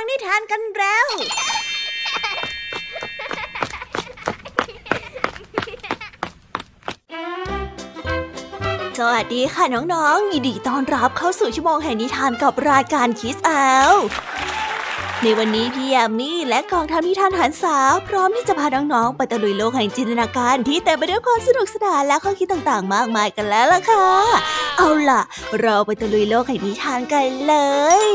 ฟังนิทานกันแล้ว สวัสดีค่ะน้องๆ ยินดีต้อนรับเข้าสู่ชั่วโมงแห่งนิทานกับรายการคิสอลในวันนี้พี่ยามีและกองทัพนิทานหันษาพร้อมที่จะพาน้องๆ ไปตะลุยโลกแห่งจินตนาการที่เต็มไปด้วยความสนุกสนานและข้อคิดต่างๆ มากมายกันแล้วล่ะค่ะ เอาล่ะ เราไปตะลุยโลกแห่งนิทานกันเลย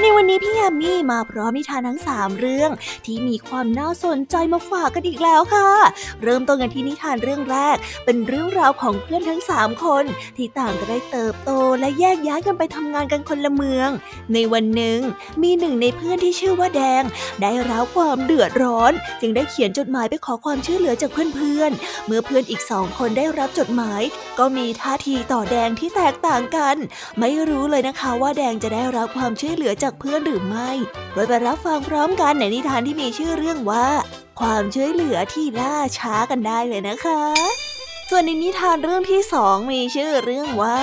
ในวันนี้พี่ยามีมาพร้อมนิทานทั้งสามเรื่อง ที่มีความน่าสนใจมาฝากกันอีกแล้วค่ะ เริ่มต้นกันที่นิทานเรื่องแรก เป็นเรื่องราวของเพื่อนทั้งสามคน ที่ต่างก็ได้เติบโตและแยกย้ายกันไปทำงานกันคนละเมือง ในวันหนึ่งมีหนึ่งในเพื่อนที่ชื่อว่าแดง ได้รับความเดือดร้อน จึงได้เขียนจดหมายไปขอความช่วยเหลือจากเพื่อนๆเมื่อเพื่อนอีกสองคนได้รับจดหมาย ก็มีท่าทีต่อแดงที่แตกต่างกัน ไม่รู้เลยนะคะว่าแดงจะได้รับความช่วยเหลือจากเพื่อนหรือไม่ไว้ไปรับฟังพร้อมกันในนิทานที่มีชื่อเรื่องว่า ความช่วยเหลือที่ล่าช้ากันได้เลยนะคะ ส่วนในนิทานเรื่องที่สองมีชื่อเรื่องว่า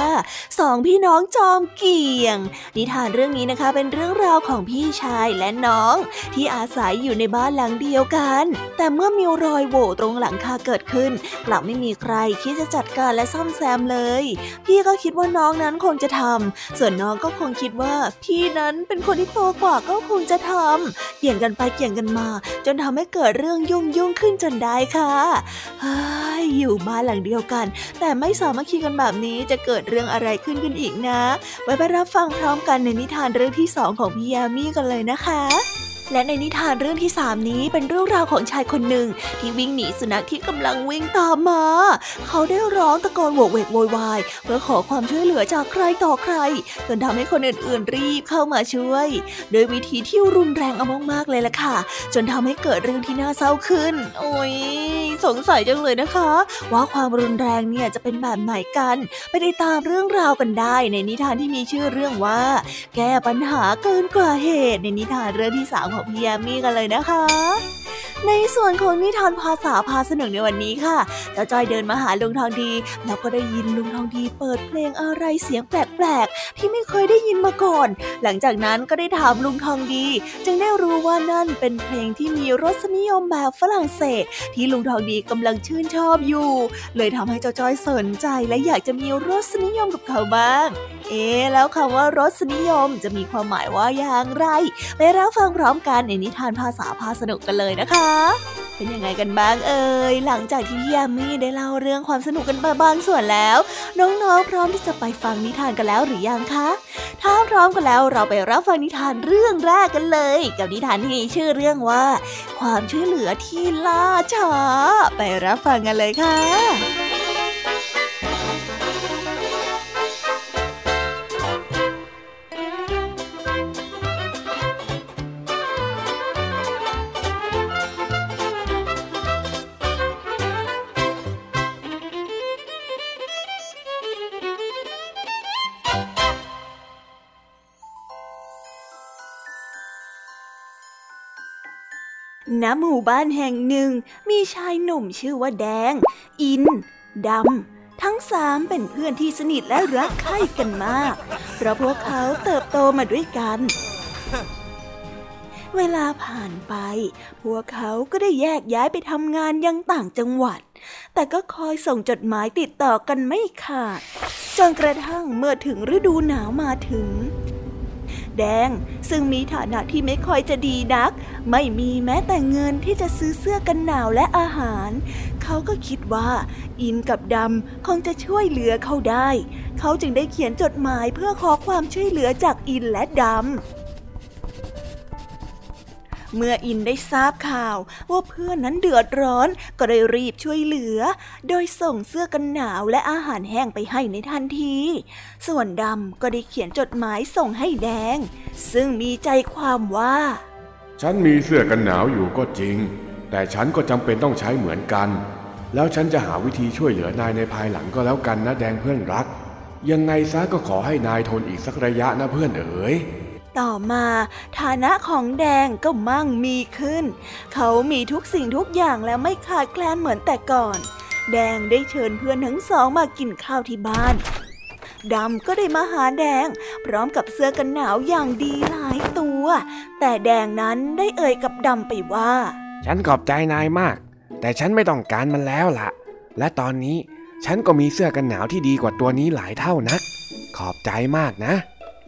สองพี่น้องจอมเกี่ยง นิทานเรื่องนี้นะคะเป็นเรื่องราวของพี่ชายและน้อง ที่อาศัยอยู่ในบ้านหลังเดียวกัน แต่เมื่อมีรอยโหว่ตรงหลังคาเกิดขึ้น กลับไม่มีใครคิดจะจัดการและซ่อมแซมเลย พี่ก็คิดว่าน้องนั้นคงจะทำส่วนน้องก็คงคิดว่าพี่นั้นเป็นคนที่โตกว่าก็คงจะทำเกี่ยงกันไปเกี่ยงกันมา จนทำให้เกิดเรื่องยุ่งยุ่งขึ้นจนได้ค่ะอยู่บ้านหล่งเดียวกัน แต่ไม่สามารถคีกันแบบนี้จะเกิดเรื่องอะไรขึ้นกันอีกนะ ไว้ไปรับฟังพร้อมกันในนิทานเรื่องที่สองของพี่ยามีกันเลยนะคะ และในนิทานเรื่องที่สามนี้เป็นเรื่องราวของชายคนหนึ่งที่วิ่งหนีสุนัขที่กำลังวิ่งตามมา เขาได้ร้องตะโกนโวกเวกโวยวายเพื่อขอความช่วยเหลือจากใครต่อใครจนทำให้คนอื่นๆรีบเข้ามาช่วย โดยวิธีที่รุนแรงเอามากๆเลยล่ะค่ะ จนทำให้เกิดเรื่องที่น่าเศร้าขึ้น โอ้ยสงสัยจังเลยนะคะ ว่าความรุนแรงเนี่ยจะเป็นแบบไหนกันไปติดตามเรื่องราวกันได้ ในนิทานที่มีชื่อเรื่องว่า แก้ปัญหาเกินกว่าเหตุในนิทานเรื่องที่สามของพี่ยามีกันเลยนะคะ ในส่วนของนิทานภาษาพาสนุกในวันนี้ค่ะเจ้าจ้อยเดินมาหาลุงทองดี แล้วก็ได้ยินลุงทองดีเปิดเพลงอะไรเสียงแปลกๆ ที่ไม่เคยได้ยินมาก่อน หลังจากนั้นก็ได้ถามลุงทองดี จึงได้รู้ว่านั่นเป็นเพลงที่มีรสนิยมแบบฝรั่งเศส ที่ลุงทองดีกำลังชื่นชอบอยู่ เลยทำให้เจ้าจ้อยสนใจและอยากจะมีรสนิยมกับเขาบ้าง เอ๊แล้วคำว่ารสนิยมจะมีความหมายว่าอย่างไร ไปรับฟังพร้อมกันในนิทานภาษาพาสนุกกันเลยนะคะ เป็นยังไงกันบ้างเอ่ยหลังจากที่พี่ยามีได้เล่าเรื่องความสนุกกันมาบางส่วนแล้ว น้องๆพร้อมที่จะไปฟังนิทานกันแล้วหรือยังคะถ้าพร้อมกันแล้วเราไปรับฟังนิทานเรื่องแรกกันเลย กับนิทานที่มีชื่อเรื่องว่า ความช่วยเหลือที่ล่าช้าไปรับฟังกันเลยค่ะ ณหมู่บ้านแห่งหนึ่ง มีชายหนุ่มชื่อว่าแดง อิน ดำ ทั้งสามเป็นเพื่อนที่สนิทและรักใคร่กันมาก เพราะพวกเขาเติบโตมาด้วยกัน เวลาผ่านไป พวกเขาก็ได้แยกย้ายไปทำงานยังต่างจังหวัด แต่ก็คอยส่งจดหมายติดต่อกันไม่ขาด จนกระทั่งเมื่อถึงฤดูหนาวมาถึง แดง ซึ่งมีฐานะที่ไม่ค่อยจะดีนัก ไม่มีแม้แต่เงินที่จะซื้อเสื้อกันหนาวและอาหาร เขาก็คิดว่า อินกับดำคงจะช่วยเหลือเขาได้ เขาจึงได้เขียนจดหมายเพื่อขอความช่วยเหลือจากอินและดำ เมื่ออินได้ทราบข่าวว่าเพื่อนนั้นเดือดร้อนก็ได้รีบช่วยเหลือ โดยส่งเสื้อกันหนาวและอาหารแห้งไปให้ในทันที ส่วนดำก็ได้เขียนจดหมายส่งให้แดง ซึ่งมีใจความว่า ฉันมีเสื้อกันหนาวอยู่ก็จริง แต่ฉันก็จำเป็นต้องใช้เหมือนกัน แล้วฉันจะหาวิธีช่วยเหลือนายในภายหลังก็แล้วกันนะแดงเพื่อนรัก ยังไงซะก็ขอให้นายทนอีกสักระยะนะเพื่อนเอ๋ย ต่อมา ฐานะของแดงก็มั่งมีขึ้น เขามีทุกสิ่งทุกอย่างแล้วไม่ขาดแคลนเหมือนแต่ก่อน แดงได้เชิญเพื่อนทั้งสองมากินข้าวที่บ้านดำก็ได้มาหาแดง พร้อมกับเสื้อกันหนาวอย่างดีหลายตัว แต่แดงนั้นได้เอ่ยกับดำไปว่า ฉันขอบใจนายมาก แต่ฉันไม่ต้องการมันแล้วล่ะ และตอนนี้ฉันก็มีเสื้อกันหนาวที่ดีกว่าตัวนี้หลายเท่านัก ขอบใจมากนะ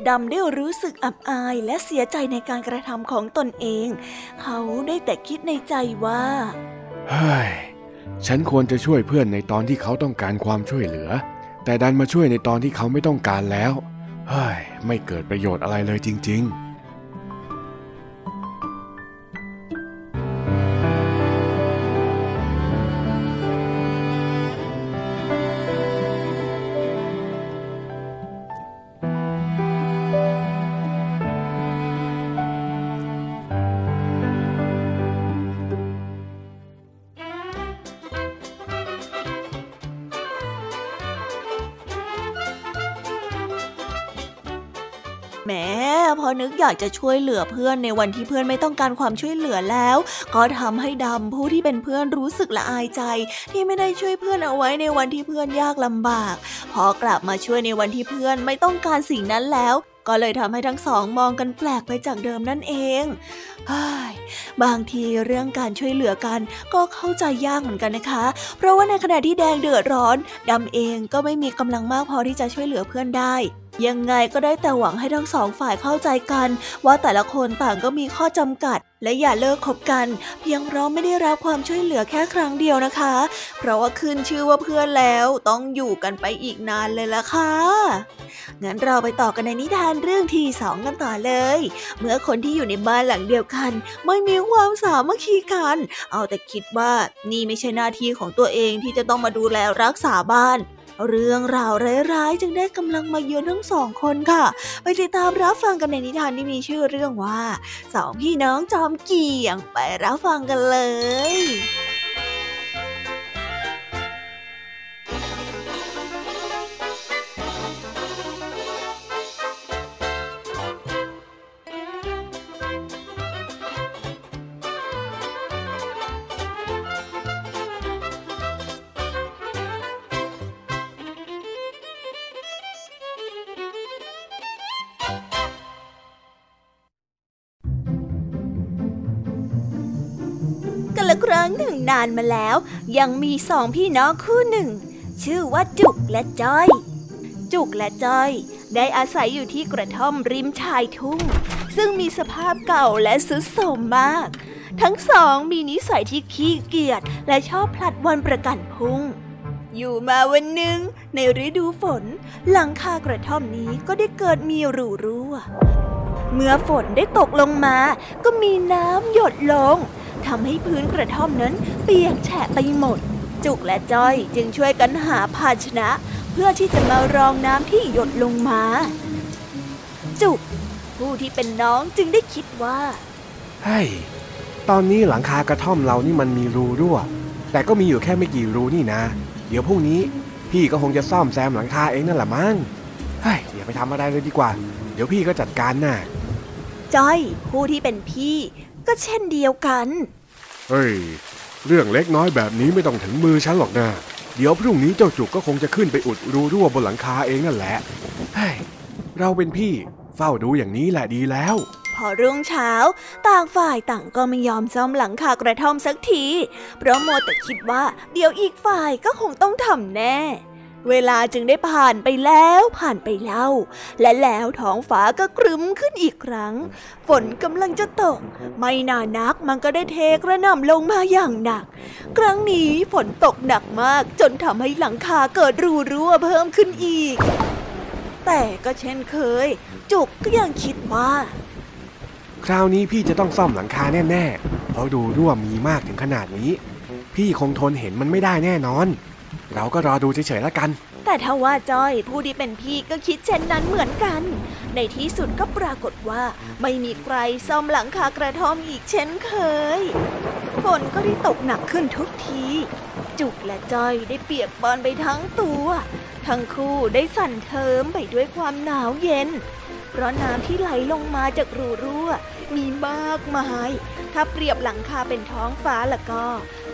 ดำได้รู้สึกอับอายและเสียใจในการกระทำของตนเอง เขาได้แต่คิดในใจว่าเฮ้ยฉันควรจะช่วยเพื่อนในตอนที่เขาต้องการความช่วยเหลือ แต่ดันมาช่วยในตอนที่เขาไม่ต้องการแล้วเฮ้ยไม่เกิดประโยชน์อะไรเลยจริง ๆากจะช่วยเหลือเพื่อนในวันที่เพื่อนไม่ต้องการความช่วยเหลือแล้ว ก็ทำให้ดำผู้ที่เป็นเพื่อนรู้สึกละอายใจ ที่ไม่ได้ช่วยเพื่อนเอาไว้ในวันที่เพื่อนยากลำบาก พอกลับมาช่วยในวันที่เพื่อนไม่ต้องการสิ่งนั้นแล้วก็เลยทำให้ทั้งสองมองกันแปลกไปจากเดิมนั่นเองบางทีเรื่องการช่วยเหลือกันก็เข้าใจยากเหมือนกันนะคะ เพราะว่าในขณะที่แดงเดือดร้อนดำเองก็ไม่มีกำลังมากพอที่จะช่วยเหลือเพื่อนได้ ยังไงก็ได้แต่หวังให้ทั้งสองฝ่ายเข้าใจกัน ว่าแต่ละคนต่างก็มีข้อจำกัด และอย่าเลิกคบกัน เพียงเพราะไม่ได้รับความช่วยเหลือแค่ครั้งเดียวนะคะ เพราะว่าขึ้นชื่อว่าเพื่อนแล้วต้องอยู่กันไปอีกนานเลยละค่ะงั้นเราไปต่อกันในนิทานเรื่องที่สองกันต่อเลย เมื่อคนที่อยู่ในบ้านหลังเดียวกัน ไม่มีความสามัคคีกัน เอาแต่คิดว่านี่ไม่ใช่หน้าที่ของตัวเองที่จะต้องมาดูแลรักษาบ้าน เรื่องราวร้ายๆ จึงได้กำลังมาเยือนทั้งสองคนค่ะ ไปติดตามรับฟังกันในนิทานที่มีชื่อเรื่องว่าสองพี่น้องจอมเกี่ยงไปรับฟังกันเลย นานมาแล้ว ยังมีสองพี่น้องคู่หนึ่ง ชื่อว่าจุกและจ้อย จุกและจ้อย ได้อาศัยอยู่ที่กระท่อมริมชายทุ่ง ซึ่งมีสภาพเก่าและสุดโทรมมาก ทั้งสองมีนิสัยที่ขี้เกียจและชอบผลัดวันประกันพุ่งอยู่มาวันหนึ่งในฤดูฝน หลังคากระท่อมนี้ก็ได้เกิดมีรูรั่ว เมื่อฝนได้ตกลงมา ก็มีน้ำหยดลง ทำให้พื้นกระท่อมนั้นเปียกแฉะไปหมด จุกและจ้อยจึงช่วยกันหาภาชนะ เพื่อที่จะมารองน้ำที่หยดลงมา จุก ผู้ที่เป็นน้องจึงได้คิดว่าเฮ้ยตอนนี้หลังคากระท่อมเรานี่มันมีรูรั่ว แต่ก็มีอยู่แค่ไม่กี่รูนี่นะ เดี๋ยวพรุ่งนี้พี่ก็คงจะซ่อมแซมหลังคาเองนั่นแหละมั้งเฮ้ยอย่าไปทำอะไรเลยดีกว่า เดี๋ยวพี่ก็จัดการน่ะจ้อย ผู้ที่เป็นพี่ ก็เช่นเดียวกัน เฮ้ย เรื่องเล็กน้อยแบบนี้ไม่ต้องถึงมือฉันหรอกนะ เดี๋ยวพรุ่งนี้เจ้าจุกก็คงจะขึ้นไปอุดรูรั่วบนหลังคาเองนั่นแหละเฮ้ยเราเป็นพี่เฝ้าดูอย่างนี้แหละดีแล้ว พอรุ่งเช้า ต่างฝ่ายต่างก็ไม่ยอมซ่อมหลังคากระท่อมสักที เพราะโมแต่คิดว่า เดี๋ยวอีกฝ่ายก็คงต้องทำแน่ เวลาจึงได้ผ่านไปแล้วผ่านไปเล่า และแล้วท้องฟ้าก็ครึ้มขึ้นอีกครั้ง ฝนกำลังจะตก ไม่นานนักมันก็ได้เทกระหน่ำลงมาอย่างหนัก ครั้งนี้ฝนตกหนักมากจนทำให้หลังคาเกิดรูรั่วเพิ่มขึ้นอีก แต่ก็เช่นเคย จุกก็ยังคิดว่า คราวนี้พี่จะต้องซ่อมหลังคาแน่ๆเพราะดูรั่วมีมากถึงขนาดนี้ พี่คงทนเห็นมันไม่ได้แน่นอน เราก็รอดูเฉยๆแล้วกัน แต่ถ้าว่าจ้อยผู้ที่เป็นพี่ก็คิดเช่นนั้นเหมือนกัน ในที่สุดก็ปรากฏว่าไม่มีใครซ่อมหลังคากระท่อมอีกเช่นเคย ฝนก็ได้ตกหนักขึ้นทุกที จุกและจ้อยได้เปียกปอนไปทั้งตัว ทั้งคู่ได้สั่นเทิมไปด้วยความหนาวเย็น เพราะน้ำที่ไหลลงมาจากรูรั่ว มีมากมาย ถ้าเปรียบหลังคาเป็นท้องฟ้าแล้วก็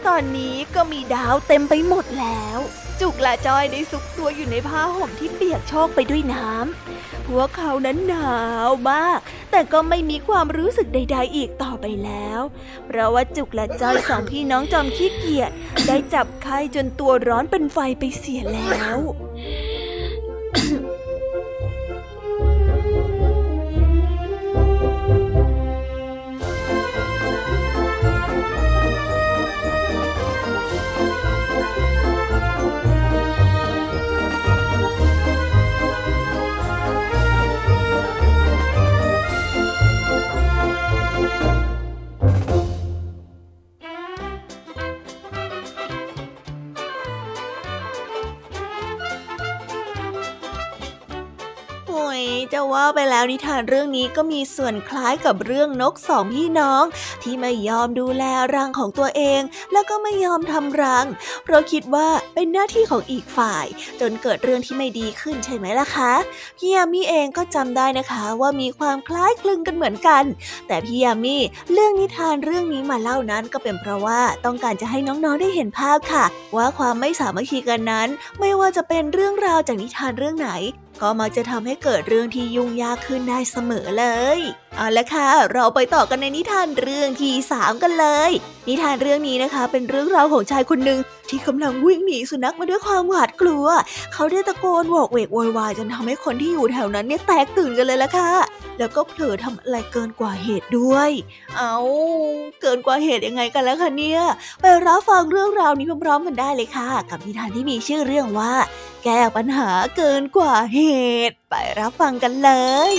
ตอนนี้ก็มีดาวเต็มไปหมดแล้ว จุกและจอยได้ซุกตัวอยู่ในผ้าห่มที่เปียกโชกไปด้วยน้ำพวกเขานั้นหนาวมาก แต่ก็ไม่มีความรู้สึกใด ๆ อีกต่อไปแล้ว เพราะว่าจุกและจอยสองพี่น้องจอมขี้เกียจได้จับไข้จนตัวร้อนเป็นไฟไปเสียแล้ว จะว่าไปแล้วนิทานเรื่องนี้ก็มีส่วนคล้ายกับเรื่องนกสองพี่น้อง ที่ไม่ยอมดูแลรังของตัวเอง แล้วก็ไม่ยอมทำรัง เพราะคิดว่าเป็นหน้าที่ของอีกฝ่าย จนเกิดเรื่องที่ไม่ดีขึ้นใช่ไหมล่ะคะพี่ยามีเองก็จำได้นะคะว่ามีความคล้ายคลึงกันเหมือนกัน แต่พี่ยามีเรื่องนิทานเรื่องนี้มาเล่านั้นก็เป็นเพราะว่าต้องการจะให้น้องๆได้เห็นภาพค่ะ ว่าความไม่สามัคคีกันนั้น ไม่ว่าจะเป็นเรื่องราวจากนิทานเรื่องไหน ก็มักจะทำให้เกิดเรื่องที่ยุ่งยากขึ้นได้เสมอเลย เอาละค่ะ เราไปต่อกันในนิทานเรื่องที่สามกันเลย นิทานเรื่องนี้นะคะ เป็นเรื่องราวของชายคนหนึ่งที่กำลังวิ่งหนีสุนัขมาด้วยความหวาดกลัว เขาได้ตะโกนโวกเวกโวยวายจนทำให้คนที่อยู่แถวนั้นเนี่ยแตกตื่นกันเลยละค่ะ แล้วก็เผลอทำอะไรเกินกว่าเหตุด้วย เอาเกินกว่าเหตุยังไงกันแล้วคะเนี่ย ไปรับฟังเรื่องราวนี้พร้อมๆกันได้เลยค่ะ กับนิทานที่มีชื่อเรื่องว่า แก้ปัญหาเกินกว่าเหตุ ไปรับฟังกันเลย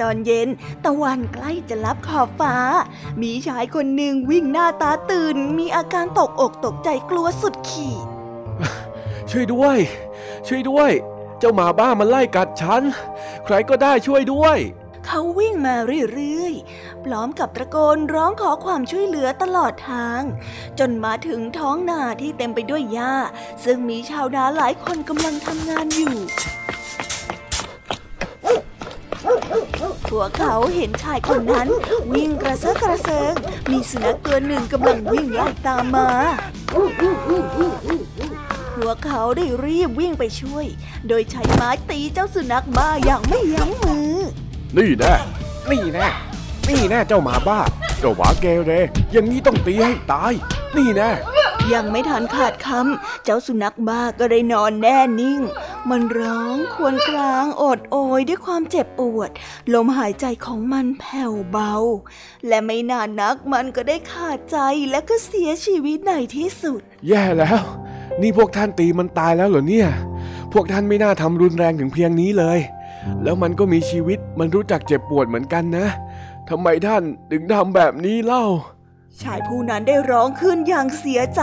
ตอนเย็น ตะวันใกล้จะลับขอบฟ้า มีชายคนหนึ่งวิ่งหน้าตาตื่น มีอาการตกอกตกใจกลัวสุดขีด ช่วยด้วย ช่วยด้วย เจ้าหมาบ้ามันไล่กัดฉัน ใครก็ได้ช่วยด้วยเขาวิ่งมาเรื่อยๆ พร้อมกับตะโกนร้องขอความช่วยเหลือตลอดทาง จนมาถึงท้องนาที่เต็มไปด้วยหญ้า ซึ่งมีชาวนาหลายคนกำลังทำงานอยู่ พวกเขาเห็นชายคนนั้น วิ่งกระเซาะกระเซิง มีสุนัขตัวหนึ่งกำลังวิ่งไล่ตามมาพวกเขาได้รีบวิ่งไปช่วย โดยใช้ไม้ตีเจ้าสุนัขบ้าอย่างไม่ยั้งมือ นี่แน่นี่แน่นี่แน่เจ้าหมาบ้า เจ้าหมาเกเรอย่างนี้ต้องตีให้ตาย นี่แน่ ยังไม่ทันขาดคำเจ้าสุนัขบ้าก็ได้นอนแน่นิ่ง มันร้องครวญครางโอดโอยด้วยความเจ็บปวด ลมหายใจของมันแผ่วเบา และไม่นานนักมันก็ได้ขาดใจและก็เสียชีวิตในที่สุด แย่แล้ว นี่พวกท่านตีมันตายแล้วเหรอเนี่ย พวกท่านไม่น่าทำรุนแรงถึงเพียงนี้เลย แล้วมันก็มีชีวิตมันรู้จักเจ็บปวดเหมือนกันนะทำไมท่านถึงทำแบบนี้เล่า ชายผู้นั้นได้ร้องขึ้นอย่างเสียใจ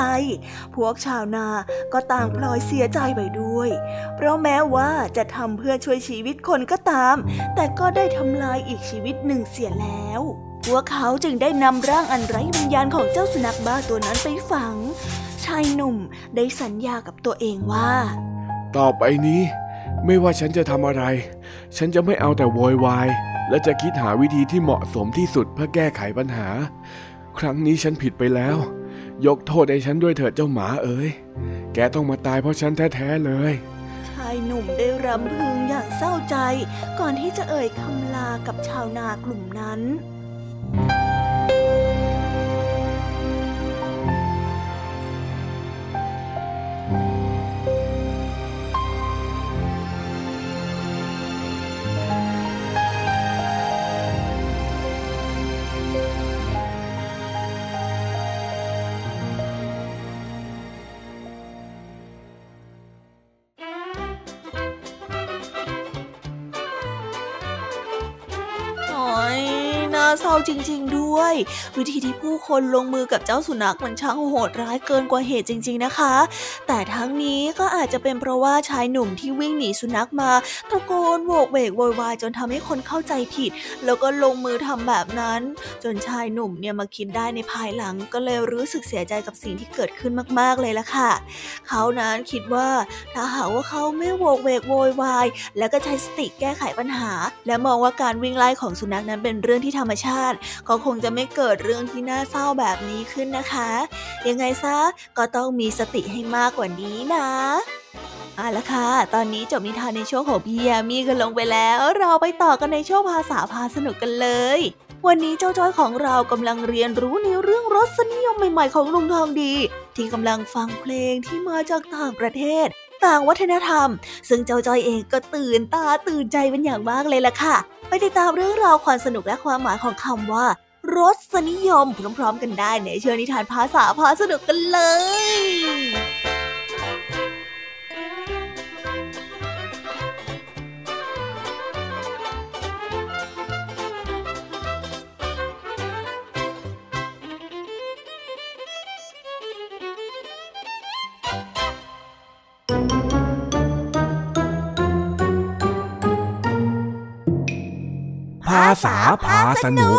พวกชาวนาก็ต่างพลอยเสียใจไปด้วย เพราะแม้ว่าจะทำเพื่อช่วยชีวิตคนก็ตาม แต่ก็ได้ทำลายอีกชีวิตหนึ่งเสียแล้ว พวกเขาจึงได้นำร่างอันไร้วิญญาณของเจ้าสุนัขบ้าตัวนั้นไปฝัง ชายหนุ่มได้สัญญากับตัวเองว่า ต่อไปนี้ ไม่ว่าฉันจะทำอะไร ฉันจะไม่เอาแต่โวยวายและจะคิดหาวิธีที่เหมาะสมที่สุดเพื่อแก้ไขปัญหา ครั้งนี้ฉันผิดไปแล้ว ยกโทษให้ฉันด้วยเถิดเจ้าหมาเอ๋ย แกต้องมาตายเพราะฉันแท้ๆเลย ชายหนุ่มได้รำพึงอย่างเศร้าใจ ก่อนที่จะเอ่ยคำลากับชาวนากลุ่มนั้น วิธีที่ผู้คนลงมือกับเจ้าสุนัขมันช่างโหดร้ายเกินกว่าเหตุจริง ๆนะคะ แต่ทั้งนี้ก็อาจจะเป็นเพราะว่าชายหนุ่มที่วิ่งหนีสุนัขมาตะโกนโวกเวกโวยวายจนทำให้คนเข้าใจผิด แล้วก็ลงมือทำแบบนั้น จนชายหนุ่มเนี่ยมาคิดได้ในภายหลังก็เลยรู้สึกเสียใจกับสิ่งที่เกิดขึ้นมาก ๆเลยล่ะค่ะ เขานั้นคิดว่าถ้าหากว่าเขาไม่โวกเวกโวยวายแล้วก็ใช้สติแก้ไขปัญหา และมองว่าการวิ่งไล่ของสุนัขนั้นเป็นเรื่องที่ธรรมชาติก็คงจะไม่เกิดเรื่องที่น่าเศร้าแบบนี้ขึ้นนะคะ ยังไงซะก็ต้องมีสติให้มากกว่านี้นะเอาละค่ะ ตอนนี้จบนิทานในช่วงของพี่ยามีกันลงไปแล้ว เราไปต่อกันในช่วงภาษาพาสนุกกันเลย วันนี้เจ้าจ้อยของเรากำลังเรียนรู้ในเรื่องรสนิยมใหม่ๆของลุงทองดี ที่กำลังฟังเพลงที่มาจากต่างประเทศ ต่างวัฒนธรรม ซึ่งเจ้าจ้อยเองก็ตื่นตาตื่นใจเป็นอย่างมากเลยล่ะค่ะ ไปติดตามเรื่องราวความสนุกและความหมายของคำว่า รสนิยมพร้อมๆกันได้ในเชิญนิทานภาษาพาสนุกกันเลย ภาษาพาสนุก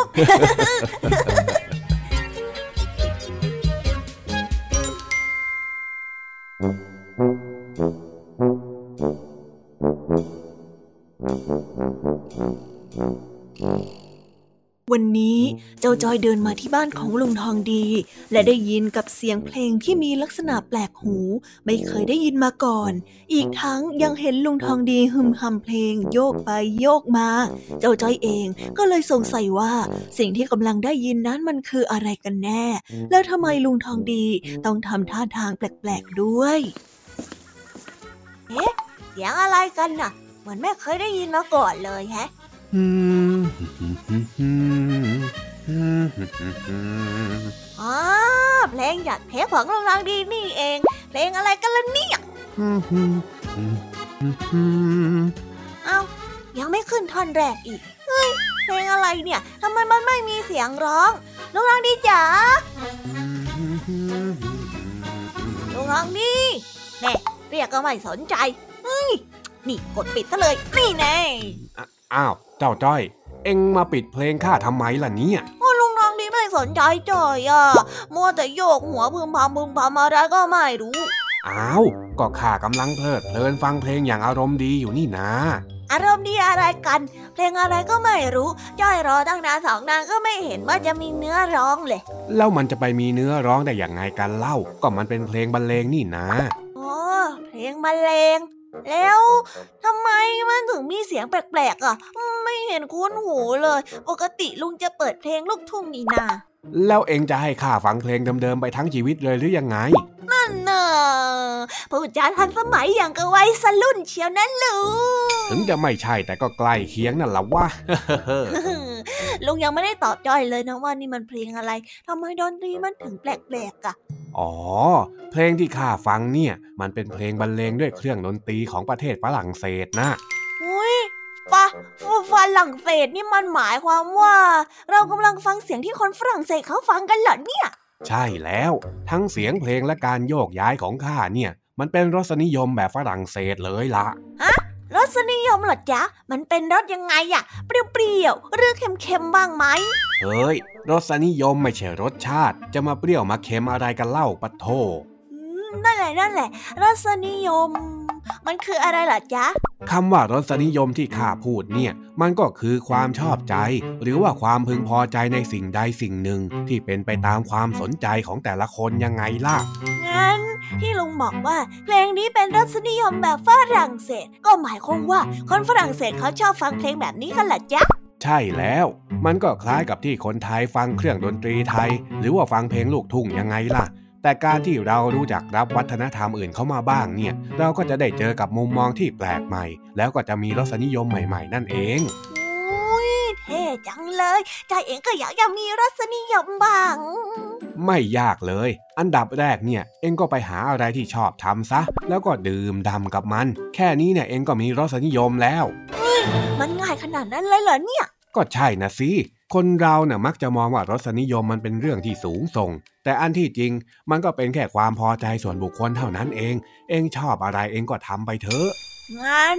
จ้าจอยเดินมาที่บ้านของลุงทองดี และได้ยินกับเสียงเพลงที่มีลักษณะแปลกหู ไม่เคยได้ยินมาก่อน อีกทั้งยังเห็นลุงทองดีฮึมฮัมเพลง โยกไปโยกมา เจ้าจอยเองก็เลยสงสัยว่าสิ่งที่กำลังได้ยินนั้นมันคืออะไรกันแน่ แล้วทำไมลุงทองดีต้องทำท่าทางแปลกๆด้วย เอ๊ะเสียงอะไรกันน่ะ เหมือนไม่เคยได้ยินมาก่อนเลยแฮะ อ๋อเพลงอยากเทปของลุงทองดีนี่เอง เพลงอะไรกันล่ะเนี่ยเอ้ายังไม่ขึ้นท่อนแรกอีก เฮ้ย เพลงอะไรเนี่ยทำไมมันไม่มีเสียงร้องลุงทองดีจ๋าลุงทองดีแน่เรียกก็ไม่สนใจเฮ้ยนี่กดปิดซะเลย นี่แน่อ้าว เจ้าจ้อย เอ็งมาปิดเพลงข้าทำไมล่ะเนี่ยโอ้ลุงทองดีไม่สนใจจ่อยอะ มัวแต่โยกหัวพึมพำพึมพำอะไรก็ไม่รู้ อ้าว ก็ข้ากำลังเพลิดเพลินฟังเพลงอย่างอารมณ์ดีอยู่นี่นะ อารมณ์ดีอะไรกัน เพลงอะไรก็ไม่รู้จ้อยรอตั้งนานสองนานก็ไม่เห็นว่าจะมีเนื้อร้องเลย แล้วมันจะไปมีเนื้อร้องได้อย่างไงกันเล่า ก็มันเป็นเพลงบรรเลงนี่นะ อ๋อ เพลงบรรเลง แล้วทำไมมันถึงมีเสียงแปลกๆอะ ไม่เห็นคุ้นหูเลย ปกติลุงจะเปิดเพลงลูกทุ่งนี่นา แล้วเอ็งจะให้ข้าฟังเพลงเดิมๆไปทั้งชีวิตเลยหรือยังไง นั่นน่ะผู้จาทันสมัยอย่างกับวัยสรุ่นเชียวนั่นลุง ถึงจะไม่ใช่แต่ก็ใกล้เคียงนั่นละวะ ลุงยังไม่ได้ตอบจ้อยเลยนะว่านี่มันเพลงอะไรทำไมดนตรีมันถึงแปลกๆอะอ๋อ เพลงที่ข้าฟังเนี่ย มันเป็นเพลงบรรเลงด้วยเครื่องดนตรีของประเทศฝรั่งเศสนะอุ้ย ฝะฝรั่งเศสนี่มันหมายความว่า เรากำลังฟังเสียงที่คนฝรั่งเศสเขาฟังกันเหรอเนี่ย ใช่แล้วทั้งเสียงเพลงและการโยกย้ายของข้าเนี่ย มันเป็นรสนิยมแบบฝรั่งเศสเลยละรสนิยมเหรอจ๊ะ มันเป็นรสยังไงอะเปรี้ยวๆหรือเค็มๆบ้างไหมเฮ้ยรสนิยมไม่ใช่รสชาติ จะมาเปรี้ยวมาเค็มอะไรกันเล่าปะโทอืม นั่นแหละนั่นแหละ รสนิยม มันคืออะไรเหรอจ๊ะคำว่ารสนิยมที่ข้าพูดเนี่ย มันก็คือความชอบใจ หรือว่าความพึงพอใจในสิ่งใดสิ่งหนึ่ง ที่เป็นไปตามความสนใจของแต่ละคนยังไงล่ะ งั้น ที่ลุงบอกว่า เพลงนี้เป็นรสนิยมแบบฝรั่งเศส ก็หมายความว่าคนฝรั่งเศสเขาชอบฟังเพลงแบบนี้กันเหรอจ๊ะใช่แล้ว มันก็คล้ายกับที่คนไทยฟังเครื่องดนตรีไทย หรือว่าฟังเพลงลูกทุ่งยังไงล่ะ แต่การที่เรารู้จักรับวัฒนธรรมอื่นเข้ามาบ้างเนี่ย เราก็จะได้เจอกับมุมมองที่แปลกใหม่ แล้วก็จะมีรสนิยมใหม่ๆ นั่นเองอุ้ยเท่จังเลยใจเองก็อยากจะมีรสนิยมบ้าง ไม่ยากเลย อันดับแรกเนี่ย เองก็ไปหาอะไรที่ชอบทำซะ แล้วก็ดื่มด่ำกับมัน แค่นี้เนี่ยเองก็มีรสนิยมแล้วมันง่ายขนาดนั้นเลยเหรอเนี่ย ก็ใช่นะสิคนเราเนะ่ะมักจะมองว่ารสนิยมมันเป็นเรื่องที่สูงส่ง แต่อันที่จริงมันก็เป็นแค่ความพอใจส่วนบุคคลเท่านั้นเอง เองชอบอะไรเองก็ทำไปเถอะ งั้น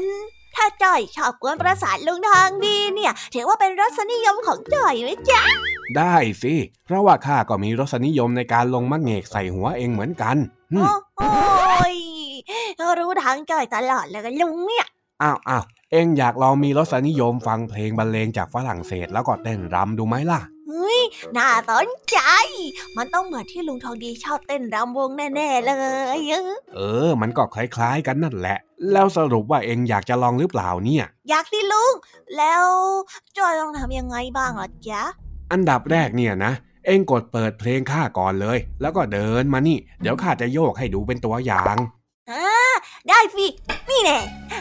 ถ้าจ่อยชอบกวนประสาทลุงทางดีเนี่ย ถือว่าเป็นรสนิยมของจ่อยไหมจ๊ะ ได้สิเพราะว่าข้าก็มีรสนิยมในการลงมะเงกใส่หัวเองเหมือนกันหึโอ้ยรู้ทางจ่อยตลอดเลยลุงเนี่ยอ้าวอ้าว เองอยากลองมีรสนิยมฟังเพลงบรรเลงจากฝรั่งเศสแล้วก็เต้นรำดูไหมล่ะเฮ้ยน่าสนใจ มันต้องเหมือนที่ลุงทองดีชอบเต้นรำวงแน่ๆเลย เออ มันก็คล้ายๆกันนั่นแหละ แล้วสรุปว่าเองอยากจะลองหรือเปล่าเนี่ย อยากสิลุง แล้วจอยต้องทำยังไงบ้างล่ะจ๊ะ อันดับแรกเนี่ยนะ เองกดเปิดเพลงข้าก่อนเลย แล้วก็เดินมานี่ เดี๋ยวข้าจะโยกให้ดูเป็นตัวอย่างอ่า ได้สินี่แน่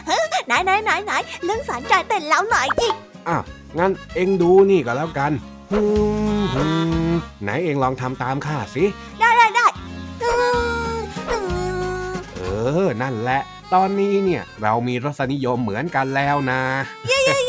ฮะไหนไหนไหนไหนเรื่องสารจ่ายเต้นแล้วหน่อยจิอ้าวงั้นเองดูนี่ก็แล้วกันฮึมฮึมไหนเองลองทำตามข้าสิ ได้ได้ได้อืมอืมเออ นั่นแหละ ตอนนี้เนี่ยเรามีรสนิยมเหมือนกันแล้วนะ เย้เย้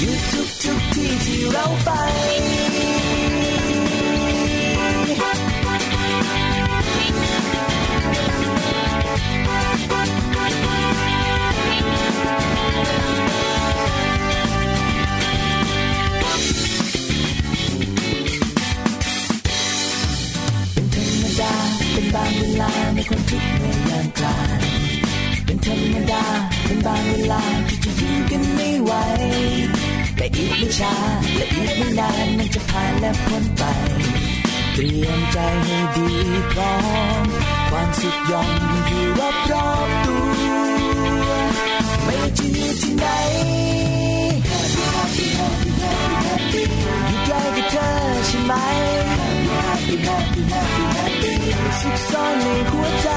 อยู่ทุกทุกที่ที่เราไปเป็นบางเวลาไม่ควรทุกข์ไม่ยามกลางเป็นธรรมดาเป็นบางเวลา กันไม่ไหวแต่อีกไม่ช้าและอีกไม่นานมันจะผ่านและพ้นไป เตรียมใจให้ดีพร้อม ความสุขย่อมอยู่รอบรอบตัว ไม่ว่าจะอยู่ที่ไหนอยู่ใกล้กับเธอใช่ไหมสุขซ่อนในหัวใจ